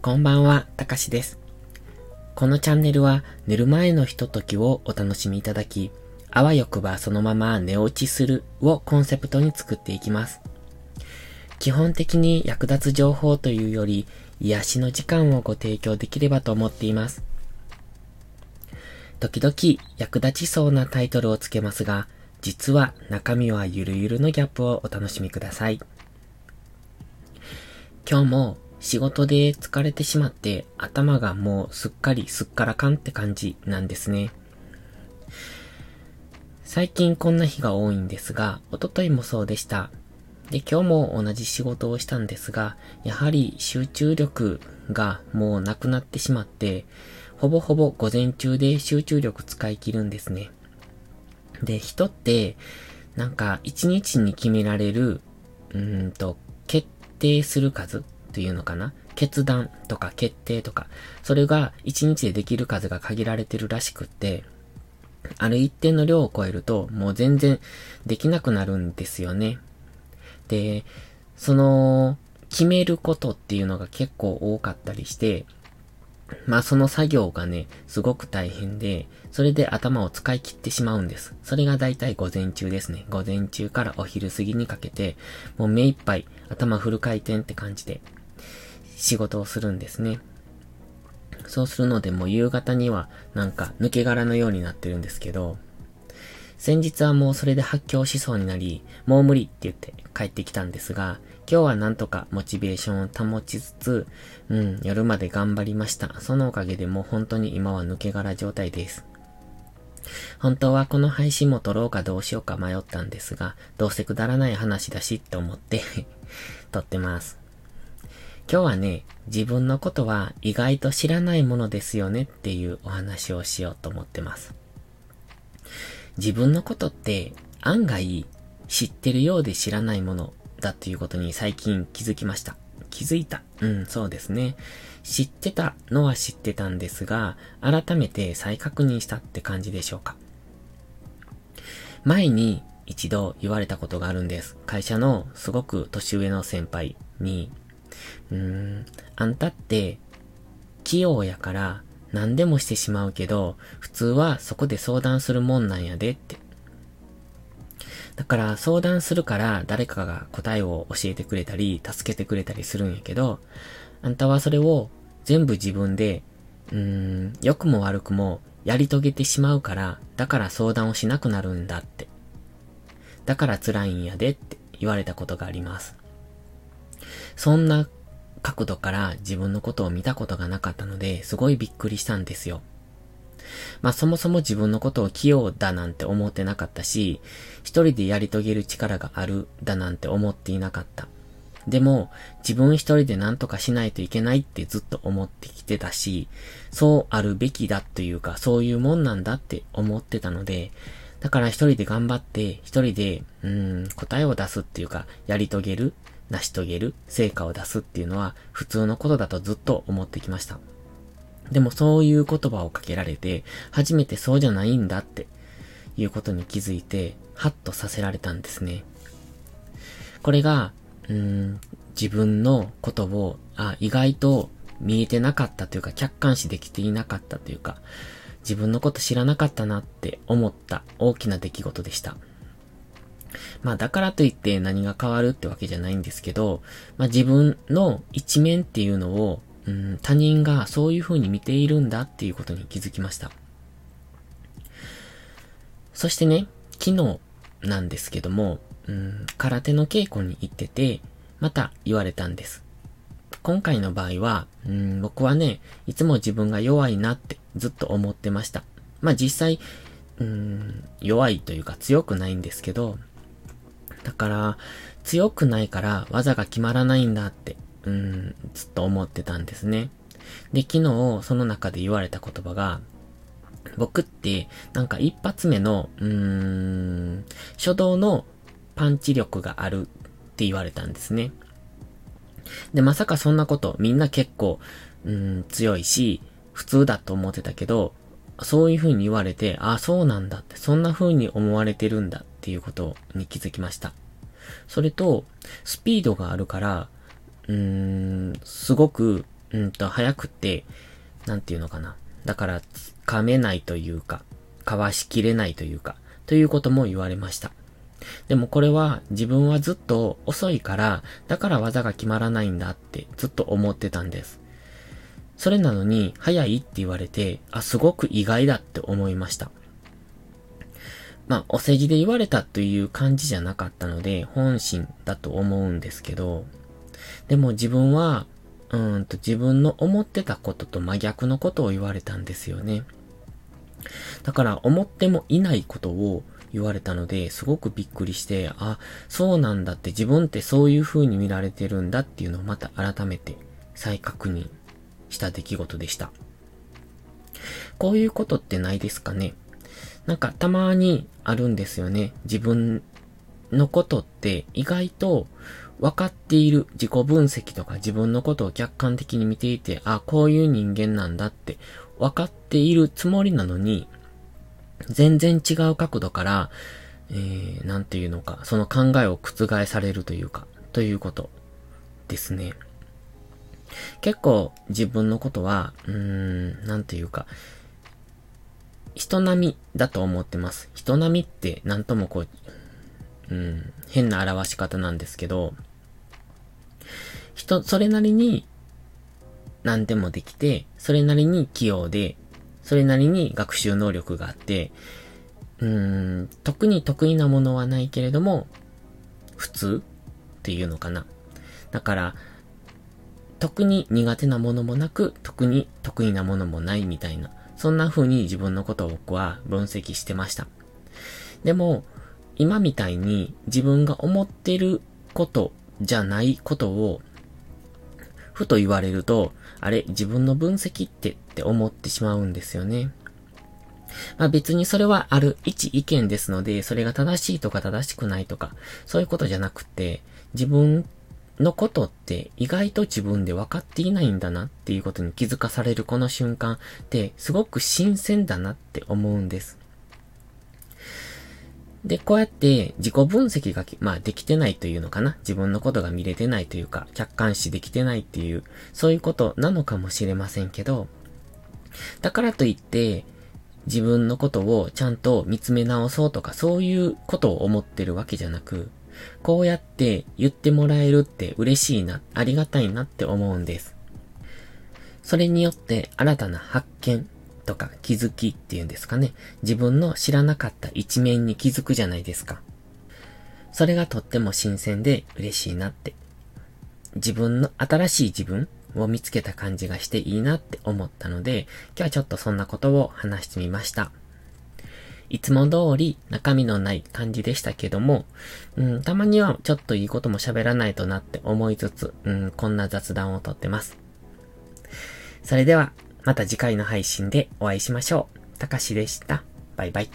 こんばんは、たかしです。このチャンネルは寝る前のひとときをお楽しみいただき、あわよくばそのまま寝落ちするをコンセプトに作っていきます。基本的に役立つ情報というより、癒しの時間をご提供できればと思っています。時々役立ちそうなタイトルをつけますが、実は中身はゆるゆるのギャップをお楽しみください。今日も仕事で疲れてしまって頭がもうすっかりすっからかんって感じなんですね。最近こんな日が多いんですが、おとといもそうでした。で、今日も同じ仕事をしたんですが、やはり集中力がもうなくなってしまって、ほぼほぼ午前中で集中力使い切るんですね。で、人って、なんか一日に決められる、うんと、決定する数っていうのかな？決断とか決定とか、それが1日でできる数が限られてるらしくって、ある一定の量を超えると、もう全然できなくなるんですよね。で、その、決めることっていうのが結構多かったりして、まあその作業がね、すごく大変で、それで頭を使い切ってしまうんです。それがだいたい午前中ですね。午前中からお昼過ぎにかけて、もう目いっぱい頭フル回転って感じで仕事をするんですね。そうするのでもう夕方にはなんか抜け殻のようになってるんですけど、先日はもうそれで発狂しそうになり、もう無理って言って帰ってきたんですが、今日はなんとかモチベーションを保ちつつ、うん、夜まで頑張りました。そのおかげでもう本当に今は抜け殻状態です。本当はこの配信も撮ろうかどうしようか迷ったんですが、どうせくだらない話だしって思って 撮ってます。今日はね、自分のことは意外と知らないものですよねっていうお話をしようと思ってます。自分のことって案外知ってるようで知らないものだということに最近気づきました。気づいた。うん、そうですね。知ってたのは知ってたんですが、改めて再確認したって感じでしょうか。前に一度言われたことがあるんです。会社のすごく年上の先輩に、うーん、あんたって、器用やから何でもしてしまうけど、普通はそこで相談するもんなんやでって。だから相談するから誰かが答えを教えてくれたり、助けてくれたりするんやけど、あんたはそれを全部自分で、うーん、良くも悪くもやり遂げてしまうから、だから相談をしなくなるんだって。だから辛いんやでって言われたことがあります。そんな角度から自分のことを見たことがなかったので、すごいびっくりしたんですよ。まあそもそも自分のことを器用だなんて思ってなかったし、一人でやり遂げる力があるだなんて思っていなかった。でも、自分一人で何とかしないといけないってずっと思ってきてたし、そうあるべきだというか、そういうもんなんだって思ってたので、だから一人で頑張って、一人で、うん、答えを出すっていうか、やり遂げる成し遂げる、成果を出すっていうのは普通のことだとずっと思ってきました。でもそういう言葉をかけられて、初めてそうじゃないんだっていうことに気づいて、ハッとさせられたんですね。これが、うん、自分のことを、あ、意外と見えてなかったというか、客観視できていなかったというか、自分のこと知らなかったなって思った大きな出来事でした。まあだからといって何が変わるってわけじゃないんですけど、まあ自分の一面っていうのを、うん、他人がそういう風に見ているんだっていうことに気づきました。そしてね、昨日なんですけども、うん、空手の稽古に行ってて、また言われたんです。今回の場合は、うん、僕はね、いつも自分が弱いなってずっと思ってました。まあ実際、うん、弱いというか強くないんですけど、だから、強くないから技が決まらないんだって、うん、ずっと思ってたんですね。で、昨日、その中で言われた言葉が、僕って、なんか一発目の、うーん、初動のパンチ力があるって言われたんですね。で、まさかそんなこと、みんな結構、うん、強いし、普通だと思ってたけど、そういう風に言われて、ああ、そうなんだって、そんな風に思われてるんだっていうことに気づきました。それと、スピードがあるから、うーん、すごくうんと、早くて、なんていうのかな。だから、噛めないというか、かわしきれないというか、ということも言われました。でもこれは自分はずっと遅いから、だから技が決まらないんだってずっと思ってたんです。それなのに、早いって言われて、あ、すごく意外だって思いました。まあ、お世辞で言われたという感じじゃなかったので、本心だと思うんですけど、でも自分は、うんと自分の思ってたことと真逆のことを言われたんですよね。だから思ってもいないことを言われたので、すごくびっくりして、あ、そうなんだって自分ってそういう風に見られてるんだっていうのをまた改めて再確認した出来事でした。こういうことってないですかね？なんかたまにあるんですよね。自分のことって意外と分かっている自己分析とか自分のことを客観的に見ていて、あ、こういう人間なんだって分かっているつもりなのに、全然違う角度から、えー、なんていうのか、その考えを覆されるというか、ということですね。結構自分のことは、うーん、なんていうか、人並みだと思ってます。人並みってなんともこう、うん、変な表し方なんですけど、人、それなりに何でもできて、それなりに器用で、それなりに学習能力があって、うーん、特に得意なものはないけれども、普通っていうのかな。だから、特に苦手なものもなく、特に得意なものもないみたいな、そんな風に自分のことを僕は分析してました。でも、今みたいに自分が思ってることじゃないことを、ふと言われると、あれ、自分の分析ってって思ってしまうんですよね。まあ別にそれはある一意見ですので、それが正しいとか正しくないとか、そういうことじゃなくて、自分のことって意外と自分で分かっていないんだなっていうことに気づかされるこの瞬間ってすごく新鮮だなって思うんです。で、こうやって自己分析が、まあできてないというのかな。自分のことが見れてないというか、客観視できてないっていう、そういうことなのかもしれませんけど、だからといって、自分のことをちゃんと見つめ直そうとか、そういうことを思ってるわけじゃなく、こうやって言ってもらえるって嬉しいな、ありがたいなって思うんです。それによって新たな発見とか気づきっていうんですかね。自分の知らなかった一面に気づくじゃないですか。それがとっても新鮮で嬉しいなって。自分の新しい自分を見つけた感じがしていいなって思ったので、今日はちょっとそんなことを話してみました。いつも通り中身のない感じでしたけども、うん、たまにはちょっといいことも喋らないとなって思いつつ、うん、こんな雑談をとってます。それでは、また次回の配信でお会いしましょう。たかしでした。バイバイ。